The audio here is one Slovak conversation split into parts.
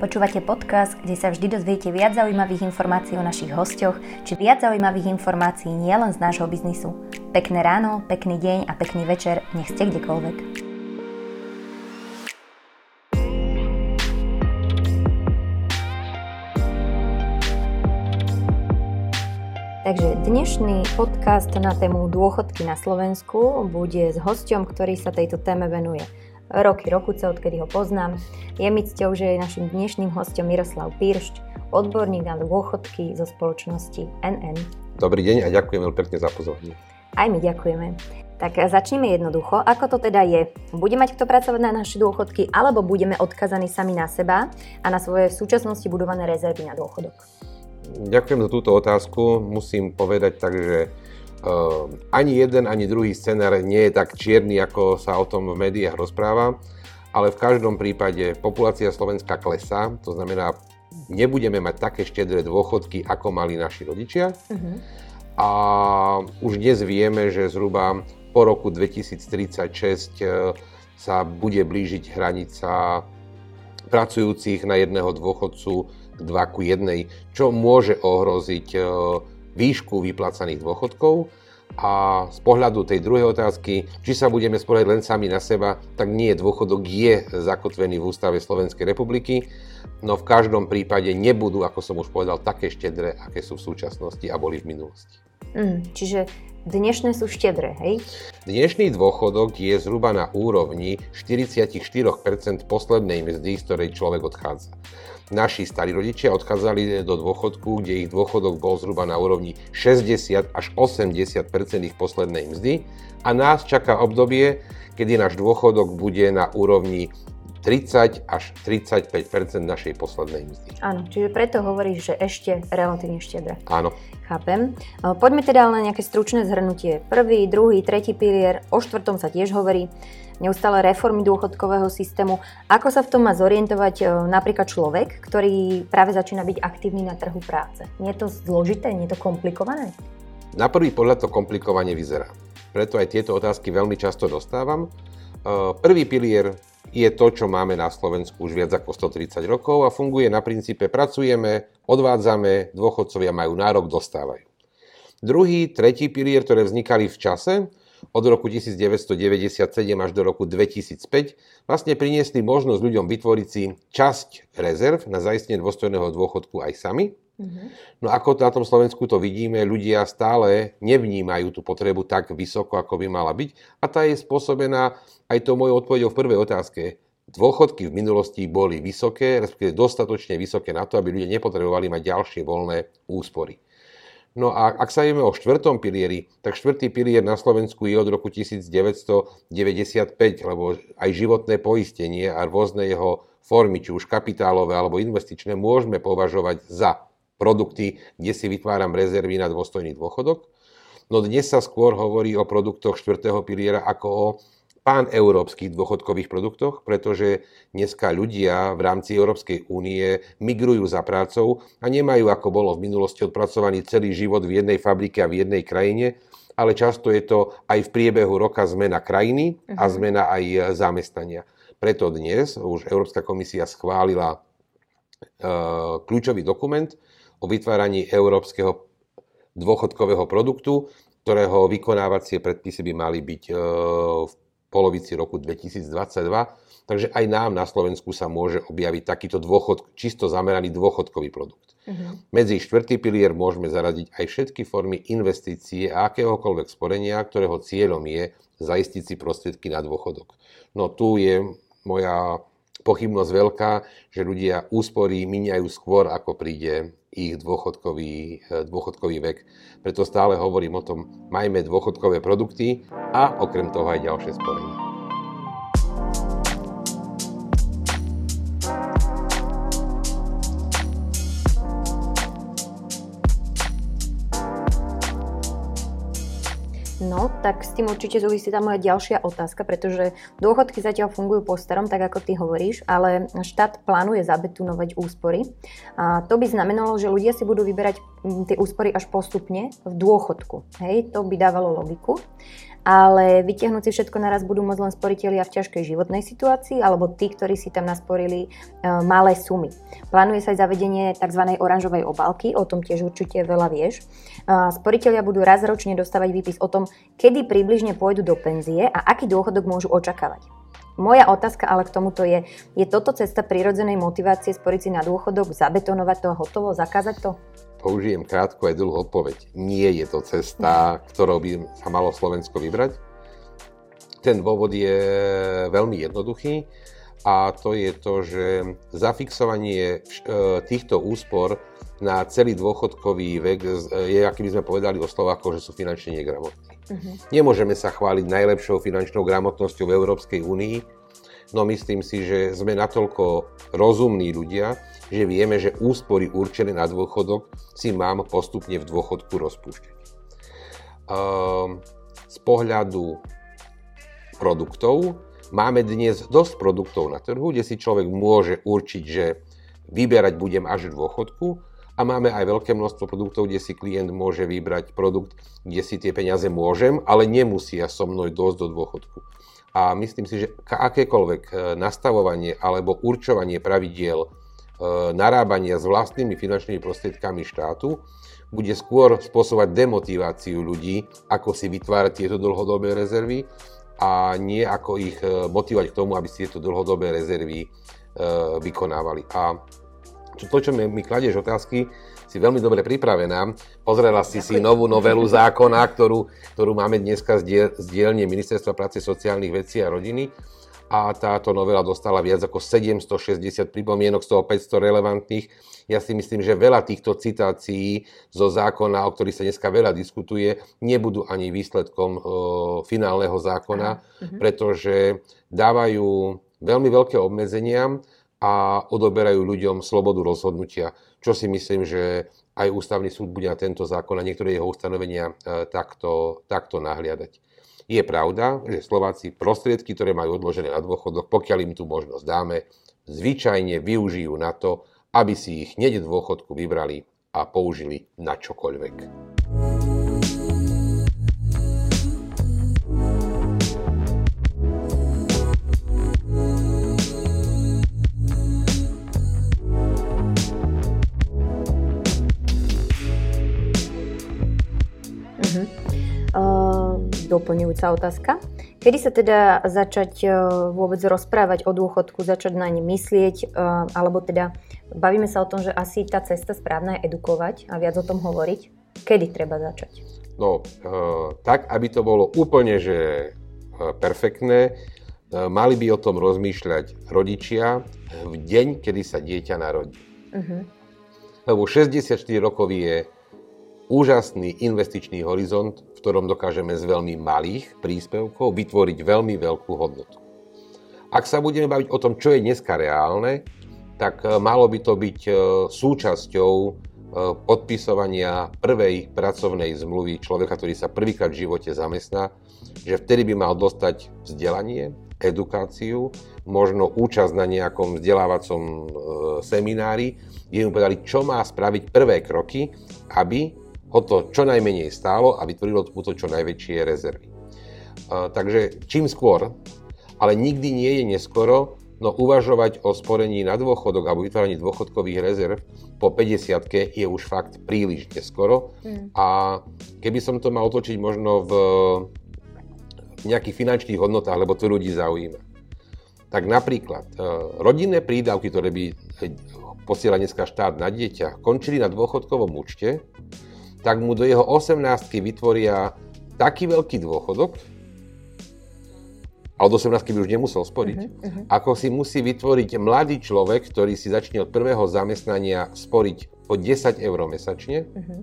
Počúvate podcast, kde sa vždy dozviete viac zaujímavých informácií o našich hostoch, či viac zaujímavých informácií nielen z nášho biznisu. Pekné ráno, pekný deň a pekný večer, nech ste kdekoľvek. Takže dnešný podcast na tému dôchodky na Slovensku bude s hosťom, ktorý sa tejto téme venuje roky, rokuce, odkedy ho poznám. Je mi cťou, že je našim dnešným hostom Miroslav Píršť, odborník na dôchodky zo spoločnosti NN. Dobrý deň a ďakujem veľmi pekne za pozornie. Aj my ďakujeme. Tak začneme jednoducho. Ako to teda je? Bude mať kto pracovať na naše dôchodky, alebo budeme odkazaní sami na seba a na svoje v súčasnosti budované rezervy na dôchodok? Ďakujem za túto otázku. Musím povedať tak, že ani jeden, ani druhý scenár nie je tak čierny, ako sa o tom v médiách rozpráva, ale v každom prípade populácia Slovenska klesá, to znamená, nebudeme mať také štedré dôchodky, ako mali naši rodičia. Uh-huh. A už dnes vieme, že zhruba po roku 2036 e, sa bude blížiť hranica pracujúcich na jedného dôchodcu 2 ku 1, čo môže ohroziť e, výšku vyplácaných dôchodkov. A z pohľadu tej druhej otázky, či sa budeme spoliehať len sami na seba, tak nie, dôchodok je zakotvený v Ústave Slovenskej republiky, no v každom prípade nebudú, ako som už povedal, také štedré, aké sú v súčasnosti a boli v minulosti. Mm, čiže dnešné sú štedré, hej? Dnešný dôchodok je zhruba na úrovni 44% poslednej mzdy, z ktorej človek odchádza naši starí rodičia odchádzali do dôchodku, kde ich dôchodok bol zhruba na úrovni 60 až 80 ich poslednej mzdy a nás čaká obdobie, kedy náš dôchodok bude na úrovni 30 až 35% našej poslednej mzdy. Áno, čiže preto hovoríš, že ešte relatívne štedre. Áno. Chápem. Poďme teda na nejaké stručné zhrnutie. Prvý, druhý, tretí pilier, o štvrtom sa tiež hovorí neustále reformy dôchodkového systému. Ako sa v tom má zorientovať e, napríklad človek, ktorý práve začína byť aktívny na trhu práce? Nie je to zložité, nie je to komplikované? Na prvý pohľad to komplikovane vyzerá. Preto aj tieto otázky veľmi často dostávam. E, prvý pilier je to, čo máme na Slovensku už viac ako 130 rokov a funguje na princípe pracujeme, odvádzame, dôchodcovia majú nárok, dostávajú. Druhý, tretí pilier, ktoré vznikali v čase, od roku 1997 až do roku 2005 vlastne priniesli možnosť ľuďom vytvoriť si časť rezerv na zaistenie dôstojného dôchodku aj sami. Mm-hmm. No ako na tom Slovensku to vidíme, ľudia stále nevnímajú tú potrebu tak vysoko, ako by mala byť. A tá je spôsobená aj to mojou odpovedou v prvej otázke. Dôchodky v minulosti boli vysoké, respektíve dostatočne vysoké na to, aby ľudia nepotrebovali mať ďalšie voľné úspory. No a ak sa jeme o štvrtom pilieri, tak štvrtý pilier na Slovensku je od roku 1995, lebo aj životné poistenie a rôzne jeho formy, či už kapitálové alebo investičné, môžeme považovať za produkty, kde si vytváram rezervy na dôstojný dôchodok. No dnes sa skôr hovorí o produktoch štvrtého piliera ako o pán-európskych dôchodkových produktoch, pretože dneska ľudia v rámci Európskej únie migrujú za prácou a nemajú, ako bolo v minulosti, odpracovaný celý život v jednej fabrike a v jednej krajine, ale často je to aj v priebehu roka zmena krajiny a mhm. zmena aj zamestnania. Preto dnes už Európska komisia schválila e, kľúčový dokument o vytváraní európskeho dôchodkového produktu, ktorého vykonávacie predpisy by mali byť e, v polovici roku 2022. Takže aj nám na Slovensku sa môže objaviť takýto dôchod, čisto zameraný dôchodkový produkt. Uh-huh. Medzi štvrtý pilier môžeme zaradiť aj všetky formy investície a akéhokoľvek sporenia, ktorého cieľom je zaistiť si prostriedky na dôchodok. No tu je moja pochybnosť veľká, že ľudia úspory miniajú skôr, ako príde ich dôchodkový, eh, dôchodkový vek. Preto stále hovorím o tom, majme dôchodkové produkty a okrem toho aj ďalšie sporenie. Tak s tým určite súvisí tá moja ďalšia otázka, pretože dôchodky zatiaľ fungujú po starom, tak ako ty hovoríš, ale štát plánuje zabetunovať úspory. A to by znamenalo, že ľudia si budú vyberať mm, tie úspory až postupne v dôchodku. Hej, to by dávalo logiku. Ale vytiahnuť si všetko naraz budú môcť len sporiteľia v ťažkej životnej situácii alebo tí, ktorí si tam nasporili uh, malé sumy. Plánuje sa aj zavedenie tzv. oranžovej obálky, o tom tiež určite veľa vieš. Uh, sporiteľia budú raz ročne dostávať výpis o tom, kedy približne pôjdu do penzie a aký dôchodok môžu očakávať. Moja otázka ale k tomuto je, je toto cesta prirodzenej motivácie sporiť si na dôchodok, zabetonovať to a hotovo, zakázať to? Použijem krátku aj dlhú odpoveď. Nie je to cesta, ktorou by sa malo Slovensko vybrať. Ten dôvod je veľmi jednoduchý a to je to, že zafixovanie e, týchto úspor na celý dôchodkový vek je, aký by sme povedali o Slovákoch, že sú finančne negramotní. Uh-huh. Nemôžeme sa chváliť najlepšou finančnou gramotnosťou v Európskej únii, no myslím si, že sme natoľko rozumní ľudia, že vieme, že úspory určené na dôchodok si mám postupne v dôchodku rozpúšťať. Ehm, z pohľadu produktov máme dnes dosť produktov na trhu, kde si človek môže určiť, že vyberať budem až v dôchodku, a máme aj veľké množstvo produktov, kde si klient môže vybrať produkt, kde si tie peniaze môžem, ale nemusia so mnou dosť do dôchodku. A myslím si, že akékoľvek e, nastavovanie alebo určovanie pravidiel e, narábania s vlastnými finančnými prostriedkami štátu bude skôr spôsobovať demotiváciu ľudí, ako si vytvárať tieto dlhodobé rezervy a nie ako ich e, motivovať k tomu, aby si tieto dlhodobé rezervy vykonávali. A to, čo mi, mi kladieš otázky, si veľmi dobre pripravená. Pozrela si si novú novelu zákona, ktorú, ktorú máme dneska z, diel, z dielne Ministerstva práce, sociálnych vecí a rodiny. A táto novela dostala viac ako 760 pripomienok, z toho 500 relevantných. Ja si myslím, že veľa týchto citácií zo zákona, o ktorých sa dneska veľa diskutuje, nebudú ani výsledkom e, finálneho zákona, uh-huh. pretože dávajú veľmi veľké obmedzenia a odoberajú ľuďom slobodu rozhodnutia, čo si myslím, že aj ústavný súd bude na tento zákon a niektoré jeho ustanovenia e, takto, takto nahliadať. Je pravda, že Slováci prostriedky, ktoré majú odložené na dôchodok, pokiaľ im tú možnosť dáme, zvyčajne využijú na to, aby si ich hneď dôchodku vybrali a použili na čokoľvek. Doplňujúca otázka. Kedy sa teda začať e, vôbec rozprávať o dôchodku, začať na ne myslieť, e, alebo teda bavíme sa o tom, že asi tá cesta správna je edukovať a viac o tom hovoriť. Kedy treba začať? No, e, tak, aby to bolo úplne, že perfektné, mali by o tom rozmýšľať rodičia v deň, kedy sa dieťa narodí. Uh-huh. Lebo 64 rokov je úžasný investičný horizont, v ktorom dokážeme z veľmi malých príspevkov vytvoriť veľmi veľkú hodnotu. Ak sa budeme baviť o tom, čo je dneska reálne, tak e, malo by to byť e, súčasťou e, podpisovania prvej pracovnej zmluvy človeka, ktorý sa prvýkrát v živote zamestná, že vtedy by mal dostať vzdelanie, edukáciu, možno účasť na nejakom vzdelávacom seminári, kde mu povedali, čo má spraviť prvé kroky, aby ho to čo najmenej stálo a vytvorilo mu to čo najväčšie rezervy. Takže čím skôr, ale nikdy nie je neskoro, no uvažovať o sporení na dôchodok alebo vytváraní dôchodkových rezerv po 50 je už fakt príliš neskoro. Mm. A keby som to mal otočiť možno v nejakých finančných hodnotách, lebo to ľudí zaujíma. Tak napríklad e, rodinné prídavky, ktoré by posiela dneska štát na dieťa, končili na dôchodkovom účte, tak mu do jeho 18 vytvoria taký veľký dôchodok, a od 18 by už nemusel sporiť, uh-huh, uh-huh. ako si musí vytvoriť mladý človek, ktorý si začne od prvého zamestnania sporiť po 10 eur mesačne, uh-huh.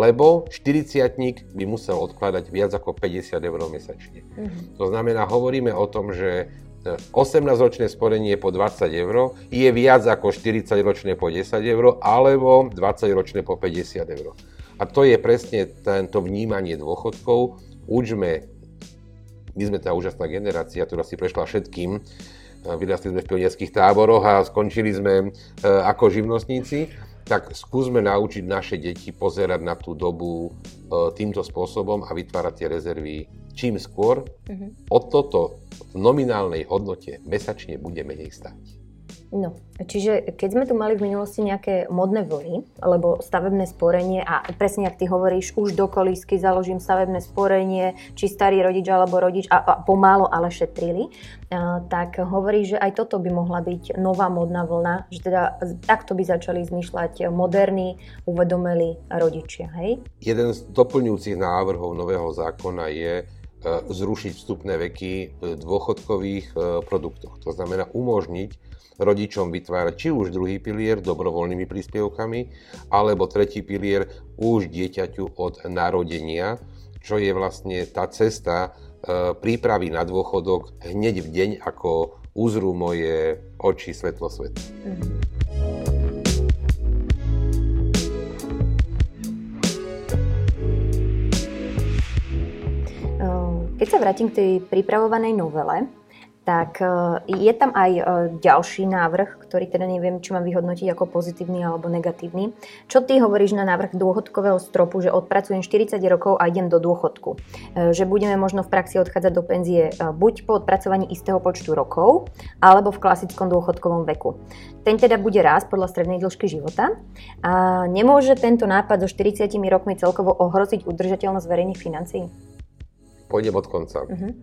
alebo 40 by musel odkladať viac ako 50 eur mesačne. Uh-huh. To znamená, hovoríme o tom, že 18-ročné sporenie po 20 eur je viac ako 40-ročné po 10 eur alebo 20-ročné po 50 eur. A to je presne tento vnímanie dôchodkov. Učme, my sme tá úžasná generácia, ktorá si prešla všetkým, vyrastli sme v pionierských táboroch a skončili sme e, ako živnostníci. Tak skúsme naučiť naše deti pozerať na tú dobu e, týmto spôsobom a vytvárať tie rezervy čím skôr. Uh-huh. O toto v nominálnej hodnote mesačne bude menej stať. No, čiže keď sme tu mali v minulosti nejaké modné vlny, alebo stavebné sporenie a presne ak ty hovoríš, už do kolísky založím stavebné sporenie, či starý rodič alebo rodič a, a pomálo, ale šetrili, a, tak hovoríš, že aj toto by mohla byť nová modná vlna, že teda takto by začali zmyšľať moderní, uvedomeli rodičia, hej? Jeden z doplňujúcich návrhov nového zákona je e, zrušiť vstupné veky v dôchodkových e, produktoch. To znamená umožniť rodičom vytvárať či už druhý pilier dobrovoľnými príspevkami, alebo tretí pilier už dieťaťu od narodenia, čo je vlastne tá cesta e, prípravy na dôchodok hneď v deň, ako uzrú moje oči svetlo svet. Keď sa vrátim k tej pripravovanej novele, tak e, je tam aj e, ďalší návrh, ktorý teda neviem, či mám vyhodnotiť ako pozitívny alebo negatívny. Čo ty hovoríš na návrh dôchodkového stropu, že odpracujem 40 rokov a idem do dôchodku? E, že budeme možno v praxi odchádzať do penzie buď po odpracovaní istého počtu rokov, alebo v klasickom dôchodkovom veku. Ten teda bude rásť podľa strednej dĺžky života. A nemôže tento nápad so 40 rokmi celkovo ohroziť udržateľnosť verejných financií? Pôjdem od konca. Uh-huh.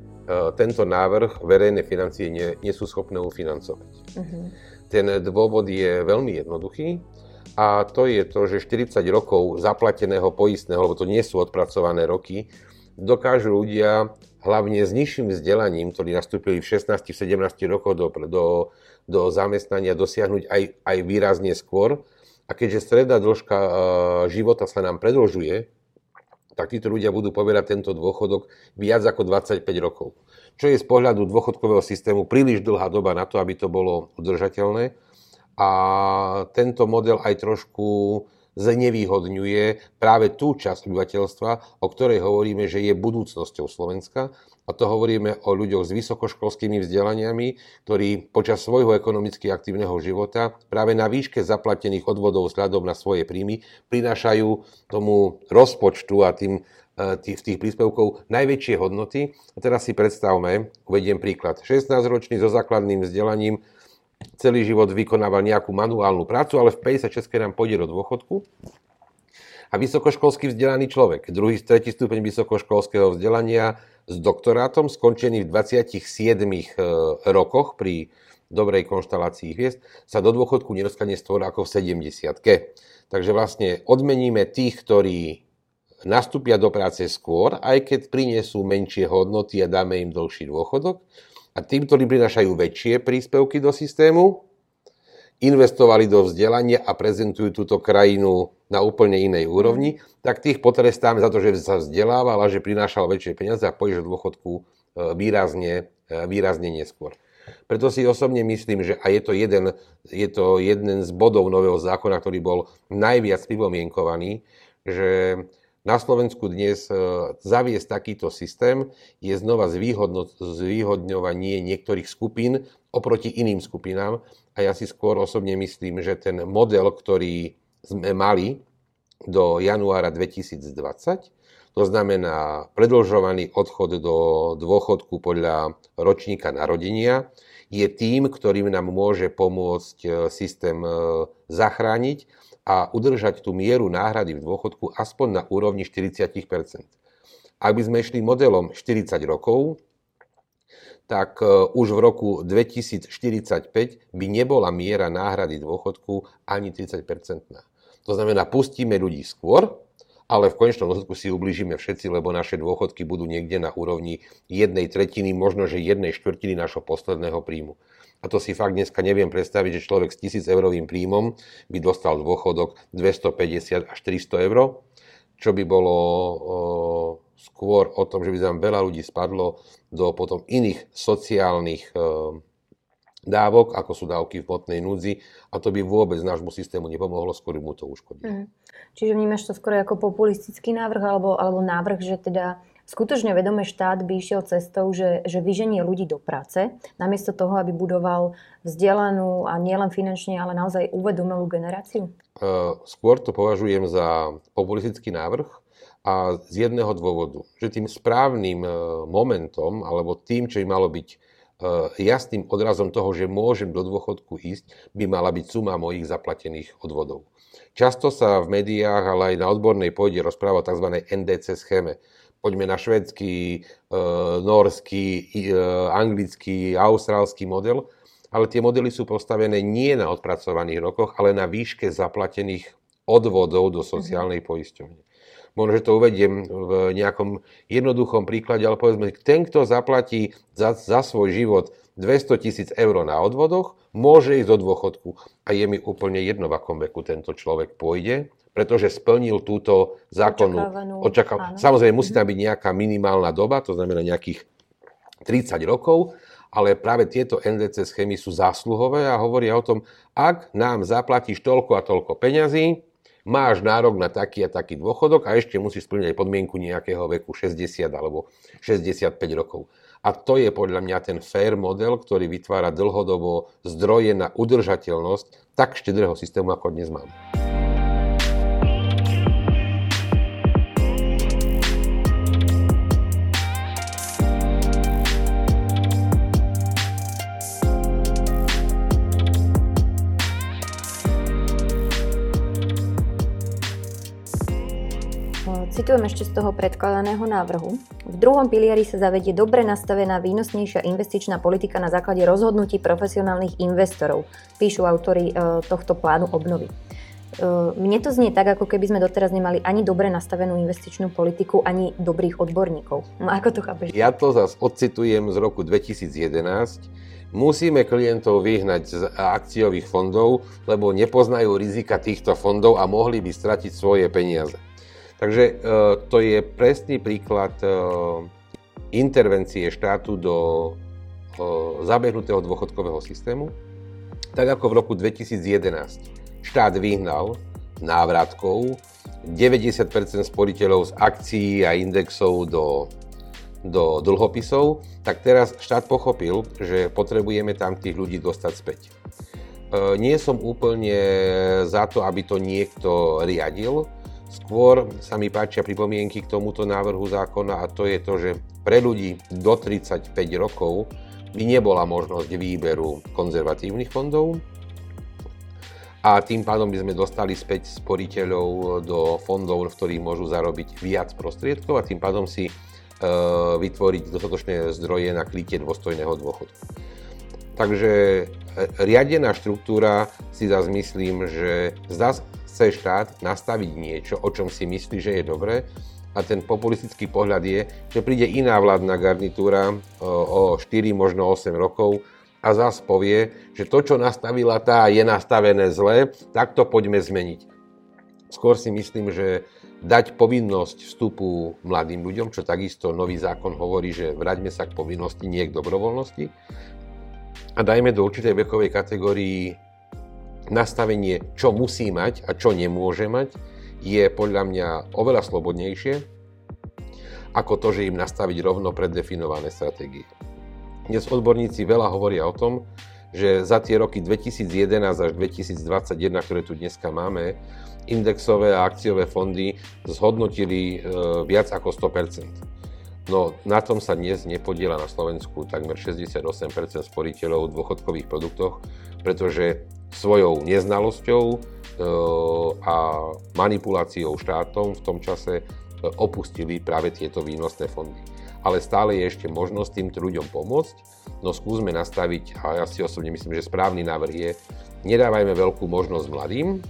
Tento návrh verejné financie nie, nie sú schopné ufinancovať. Uh-huh. Ten dôvod je veľmi jednoduchý a to je to, že 40 rokov zaplateného poistného, lebo to nie sú odpracované roky, dokážu ľudia hlavne s nižším vzdelaním, ktorí nastúpili v 16-17 rokoch do, do, do zamestnania, dosiahnuť aj, aj výrazne skôr. A keďže stredná dĺžka života sa nám predlžuje, tak títo ľudia budú poberať tento dôchodok viac ako 25 rokov. Čo je z pohľadu dôchodkového systému príliš dlhá doba na to, aby to bolo udržateľné. A tento model aj trošku znevýhodňuje práve tú časť obyvateľstva, o ktorej hovoríme, že je budúcnosťou Slovenska. A to hovoríme o ľuďoch s vysokoškolskými vzdelaniami, ktorí počas svojho ekonomicky aktívneho života práve na výške zaplatených odvodov vzhľadom na svoje príjmy prinášajú tomu rozpočtu a tým e, tých, tých príspevkov najväčšie hodnoty. A teraz si predstavme, uvediem príklad, 16-ročný so základným vzdelaním celý život vykonával nejakú manuálnu prácu, ale v 50 českej nám pôjde do dôchodku. A vysokoškolský vzdelaný človek, druhý, tretí stupeň vysokoškolského vzdelania s doktorátom, skončený v 27 e, rokoch pri dobrej konštalácii hviezd, sa do dôchodku nedostane skôr ako v 70 Takže vlastne odmeníme tých, ktorí nastúpia do práce skôr, aj keď prinesú menšie hodnoty a dáme im dlhší dôchodok. A tým, ktorí prinášajú väčšie príspevky do systému, investovali do vzdelania a prezentujú túto krajinu na úplne inej úrovni, tak tých potrestáme za to, že sa vzdelával a že prinášal väčšie peniaze a pôjde do dôchodku e, výrazne, e, výrazne neskôr. Preto si osobne myslím, že a je to, jeden, je to jeden z bodov nového zákona, ktorý bol najviac pripomienkovaný, že na Slovensku dnes e, zaviesť takýto systém je znova zvýhodňovanie niektorých skupín oproti iným skupinám a ja si skôr osobne myslím, že ten model, ktorý sme mali do januára 2020, to znamená predlžovaný odchod do dôchodku podľa ročníka narodenia, je tým, ktorým nám môže pomôcť e, systém e, zachrániť a udržať tú mieru náhrady v dôchodku aspoň na úrovni 40 Ak by sme išli modelom 40 rokov, tak e, už v roku 2045 by nebola miera náhrady dôchodku ani 30% To znamená, pustíme ľudí skôr, ale v konečnom dôsledku si ublížime všetci, lebo naše dôchodky budú niekde na úrovni jednej tretiny, možno že jednej štvrtiny našho posledného príjmu. A to si fakt dneska neviem predstaviť, že človek s 1000 eurovým príjmom by dostal dôchodok 250 až 300 eur, čo by bolo skôr o tom, že by tam veľa ľudí spadlo do potom iných sociálnych o, dávok, ako sú dávky v motnej núdzi a to by vôbec nášmu systému nepomohlo, skôr mu to uškodí. Mm. Čiže vnímaš to skôr ako populistický návrh alebo, alebo návrh, že teda skutočne vedomý štát by išiel cestou, že, že vyženie ľudí do práce, namiesto toho, aby budoval vzdelanú a nielen finančne, ale naozaj uvedomelú generáciu? Skôr to považujem za populistický návrh a z jedného dôvodu, že tým správnym momentom, alebo tým, čo by malo byť jasným odrazom toho, že môžem do dôchodku ísť, by mala byť suma mojich zaplatených odvodov. Často sa v médiách, ale aj na odbornej pôde rozpráva o tzv. NDC schéme. Poďme na švedský, e, norský, e, anglický, austrálsky model, ale tie modely sú postavené nie na odpracovaných rokoch, ale na výške zaplatených odvodov do sociálnej poisťovne. Možno, že to uvediem v nejakom jednoduchom príklade, ale povedzme, ten, kto zaplatí za, za svoj život 200 tisíc eur na odvodoch, môže ísť do dôchodku. A je mi úplne jedno, v akom veku tento človek pôjde, pretože splnil túto zákonnú očakávanú. Samozrejme, musí tam byť nejaká minimálna doba, to znamená nejakých 30 rokov, ale práve tieto NDC schémy sú zásluhové a hovoria o tom, ak nám zaplatíš toľko a toľko peňazí, máš nárok na taký a taký dôchodok a ešte musíš splniť podmienku nejakého veku 60 alebo 65 rokov. A to je podľa mňa ten fair model, ktorý vytvára dlhodobo zdroje na udržateľnosť tak štedrého systému, ako dnes máme. Citujem ešte z toho predkladaného návrhu. V druhom pilieri sa zavedie dobre nastavená výnosnejšia investičná politika na základe rozhodnutí profesionálnych investorov, píšu autori e, tohto plánu obnovy. E, mne to znie tak, ako keby sme doteraz nemali ani dobre nastavenú investičnú politiku, ani dobrých odborníkov. No ako to chápeš? Ja to zase odcitujem z roku 2011. Musíme klientov vyhnať z akciových fondov, lebo nepoznajú rizika týchto fondov a mohli by stratiť svoje peniaze. Takže e, to je presný príklad e, intervencie štátu do e, zabehnutého dôchodkového systému. Tak ako v roku 2011 štát vyhnal návratkov 90% sporiteľov z akcií a indexov do, do dlhopisov, tak teraz štát pochopil, že potrebujeme tam tých ľudí dostať späť. Nie som úplne za to, aby to niekto riadil, Skôr sa mi páčia pripomienky k tomuto návrhu zákona a to je to, že pre ľudí do 35 rokov by nebola možnosť výberu konzervatívnych fondov a tým pádom by sme dostali späť sporiteľov do fondov, v ktorých môžu zarobiť viac prostriedkov a tým pádom si e, vytvoriť dostatočné zdroje na krytie dôstojného dôchodku. Takže e, riadená štruktúra si zase myslím, že zdá, chce štát nastaviť niečo, o čom si myslí, že je dobré, a ten populistický pohľad je, že príde iná vládna garnitúra o 4, možno 8 rokov a zás povie, že to, čo nastavila tá, je nastavené zle, tak to poďme zmeniť. Skôr si myslím, že dať povinnosť vstupu mladým ľuďom, čo takisto nový zákon hovorí, že vráťme sa k povinnosti, nie k dobrovoľnosti, a dajme do určitej vekovej kategórii nastavenie, čo musí mať a čo nemôže mať, je podľa mňa oveľa slobodnejšie ako to, že im nastaviť rovno preddefinované stratégie. Dnes odborníci veľa hovoria o tom, že za tie roky 2011 až 2021, ktoré tu dneska máme, indexové a akciové fondy zhodnotili e, viac ako 100%. No na tom sa dnes nepodiela na Slovensku takmer 68% sporiteľov v dôchodkových produktoch, pretože svojou neznalosťou e, a manipuláciou štátom v tom čase e, opustili práve tieto výnosné fondy. Ale stále je ešte možnosť týmto ľuďom pomôcť, no skúsme nastaviť, a ja si osobne myslím, že správny návrh je, nedávajme veľkú možnosť mladým,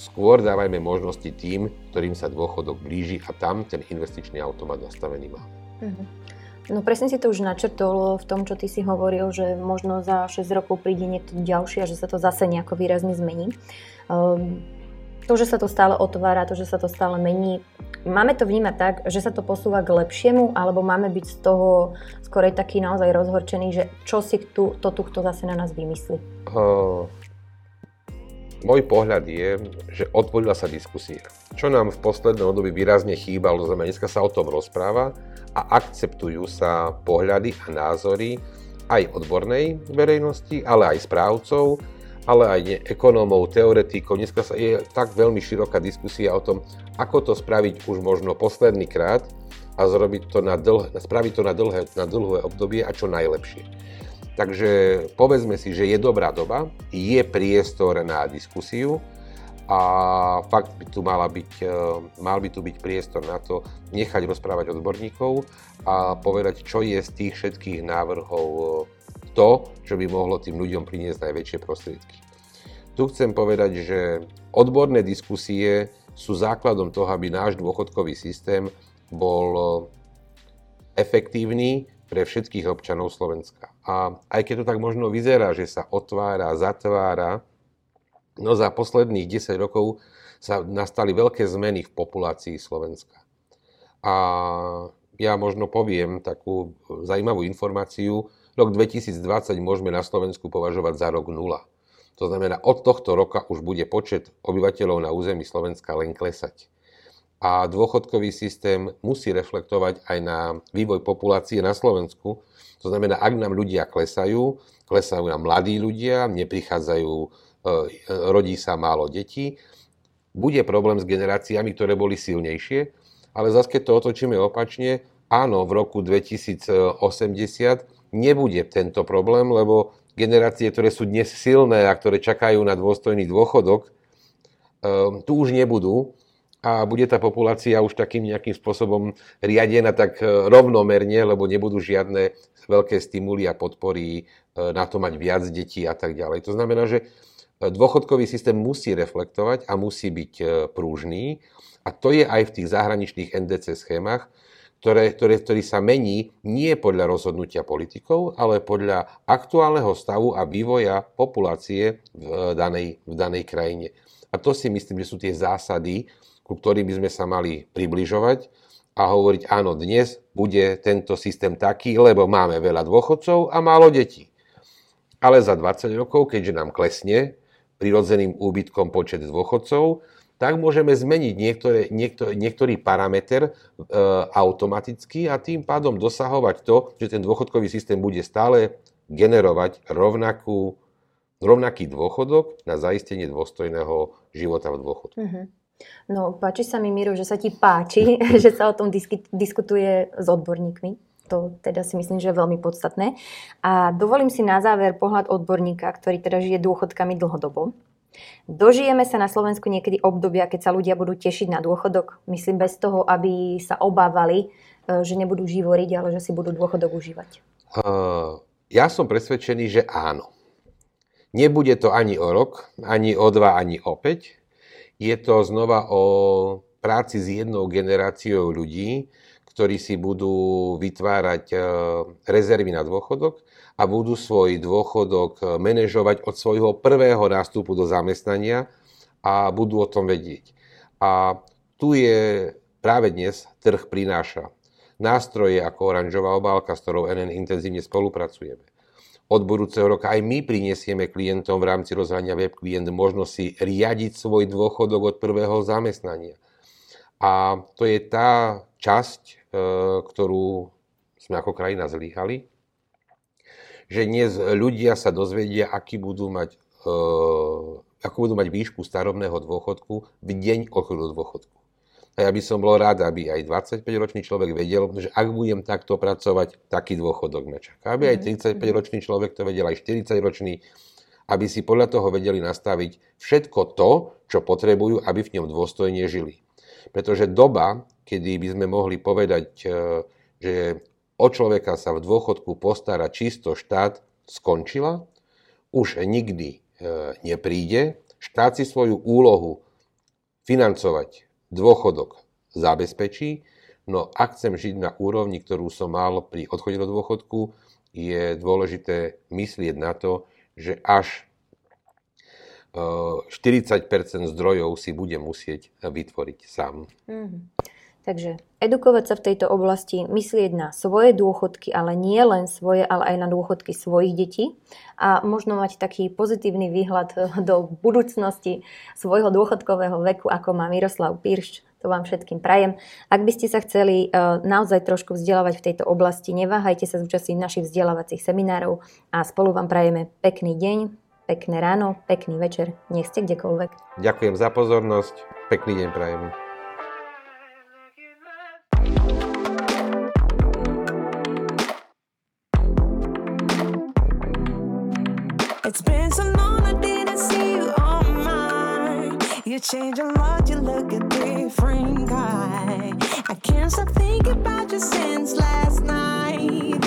skôr dávajme možnosti tým, ktorým sa dôchodok blíži a tam ten investičný automat nastavený má. Mm-hmm. No presne si to už načrtol v tom, čo ty si hovoril, že možno za 6 rokov príde niekto ďalší a že sa to zase nejako výrazne zmení. Um, to, že sa to stále otvára, to, že sa to stále mení, máme to vnímať tak, že sa to posúva k lepšiemu, alebo máme byť z toho skorej taký naozaj rozhorčený, že čo si tu, to tu kto zase na nás vymyslí? Uh, môj pohľad je, že otvorila sa diskusia. Čo nám v poslednom období výrazne chýbalo, znamená, dneska sa o tom rozpráva a akceptujú sa pohľady a názory aj odbornej verejnosti, ale aj správcov, ale aj ekonómov, teoretikov. Dneska sa je tak veľmi široká diskusia o tom, ako to spraviť už možno posledný krát a zrobiť to na dlh, spraviť to na dlhé, na dlhé obdobie a čo najlepšie. Takže povedzme si, že je dobrá doba, je priestor na diskusiu a fakt by tu mala byť, e, mal by tu byť priestor na to nechať rozprávať odborníkov a povedať, čo je z tých všetkých návrhov e, to, čo by mohlo tým ľuďom priniesť najväčšie prostriedky. Tu chcem povedať, že odborné diskusie sú základom toho, aby náš dôchodkový systém bol e, efektívny pre všetkých občanov Slovenska. A aj keď to tak možno vyzerá, že sa otvára, zatvára, no za posledných 10 rokov sa nastali veľké zmeny v populácii Slovenska. A ja možno poviem takú zaujímavú informáciu. Rok 2020 môžeme na Slovensku považovať za rok nula. To znamená, od tohto roka už bude počet obyvateľov na území Slovenska len klesať a dôchodkový systém musí reflektovať aj na vývoj populácie na Slovensku. To znamená, ak nám ľudia klesajú, klesajú nám mladí ľudia, neprichádzajú, e, rodí sa málo detí, bude problém s generáciami, ktoré boli silnejšie, ale zase keď to otočíme opačne, áno, v roku 2080 nebude tento problém, lebo generácie, ktoré sú dnes silné a ktoré čakajú na dôstojný dôchodok, e, tu už nebudú a bude tá populácia už takým nejakým spôsobom riadená tak e, rovnomerne, lebo nebudú žiadne veľké stimuly a podpory e, na to mať viac detí a tak ďalej. To znamená, že e, dôchodkový systém musí reflektovať a musí byť prúžný a to je aj v tých zahraničných NDC schémach, ktoré, ktoré, ktorý sa mení nie podľa rozhodnutia politikov, ale podľa aktuálneho stavu a vývoja populácie v danej, v danej krajine. A to si myslím, že sú tie zásady, ku ktorým by sme sa mali približovať a hovoriť, áno, dnes bude tento systém taký, lebo máme veľa dôchodcov a málo detí. Ale za 20 rokov, keďže nám klesne prirodzeným úbytkom počet dôchodcov, tak môžeme zmeniť niektoré, niektorý, niektorý parameter e, automaticky a tým pádom dosahovať to, že ten dôchodkový systém bude stále generovať rovnakú, rovnaký dôchodok na zaistenie dôstojného života v dôchodku. Mm-hmm. No, páči sa mi, Miro, že sa ti páči, že sa o tom diskutuje s odborníkmi. To teda si myslím, že je veľmi podstatné. A dovolím si na záver pohľad odborníka, ktorý teda žije dôchodkami dlhodobo. Dožijeme sa na Slovensku niekedy obdobia, keď sa ľudia budú tešiť na dôchodok. Myslím bez toho, aby sa obávali, e, že nebudú živoriť, ale že si budú dôchodok užívať. Uh, ja som presvedčený, že áno. Nebude to ani o rok, ani o dva, ani o päť je to znova o práci s jednou generáciou ľudí, ktorí si budú vytvárať e, rezervy na dôchodok a budú svoj dôchodok e, manažovať od svojho prvého nástupu do zamestnania a budú o tom vedieť. A tu je práve dnes trh prináša nástroje ako oranžová obálka, s ktorou NN intenzívne spolupracujeme od budúceho roka aj my prinesieme klientom v rámci rozhrania web klient možnosť si riadiť svoj dôchodok od prvého zamestnania. A to je tá časť, e, ktorú sme ako krajina zlíhali, že dnes ľudia sa dozvedia, aký budú mať, e, ako budú mať výšku starobného dôchodku v deň odchodu dôchodku. A ja by som bol rád, aby aj 25-ročný človek vedel, že ak budem takto pracovať, taký dôchodok ma čaká. Aby aj 35-ročný mhm. človek to vedel, aj 40-ročný, aby si podľa toho vedeli nastaviť všetko to, čo potrebujú, aby v ňom dôstojne žili. Pretože doba, kedy by sme mohli povedať, e, že o človeka sa v dôchodku postará čisto štát, skončila, už nikdy e, nepríde. Štát si svoju úlohu financovať dôchodok zabezpečí, no ak chcem žiť na úrovni, ktorú som mal pri odchode do dôchodku, je dôležité myslieť na to, že až 40 e, zdrojov si bude musieť vytvoriť sám. Mm-hmm. Takže edukovať sa v tejto oblasti, myslieť na svoje dôchodky, ale nie len svoje, ale aj na dôchodky svojich detí a možno mať taký pozitívny výhľad do budúcnosti svojho dôchodkového veku, ako má Miroslav Piršč. To vám všetkým prajem. Ak by ste sa chceli uh, naozaj trošku vzdelávať v tejto oblasti, neváhajte sa zúčastniť našich vzdelávacích seminárov a spolu vám prajeme pekný deň, pekné ráno, pekný večer, nech ste kdekoľvek. Ďakujem za pozornosť, pekný deň prajem. It's been so long I didn't see you on mine. You change a lot, you look a different guy. I can't stop thinking about you since last night.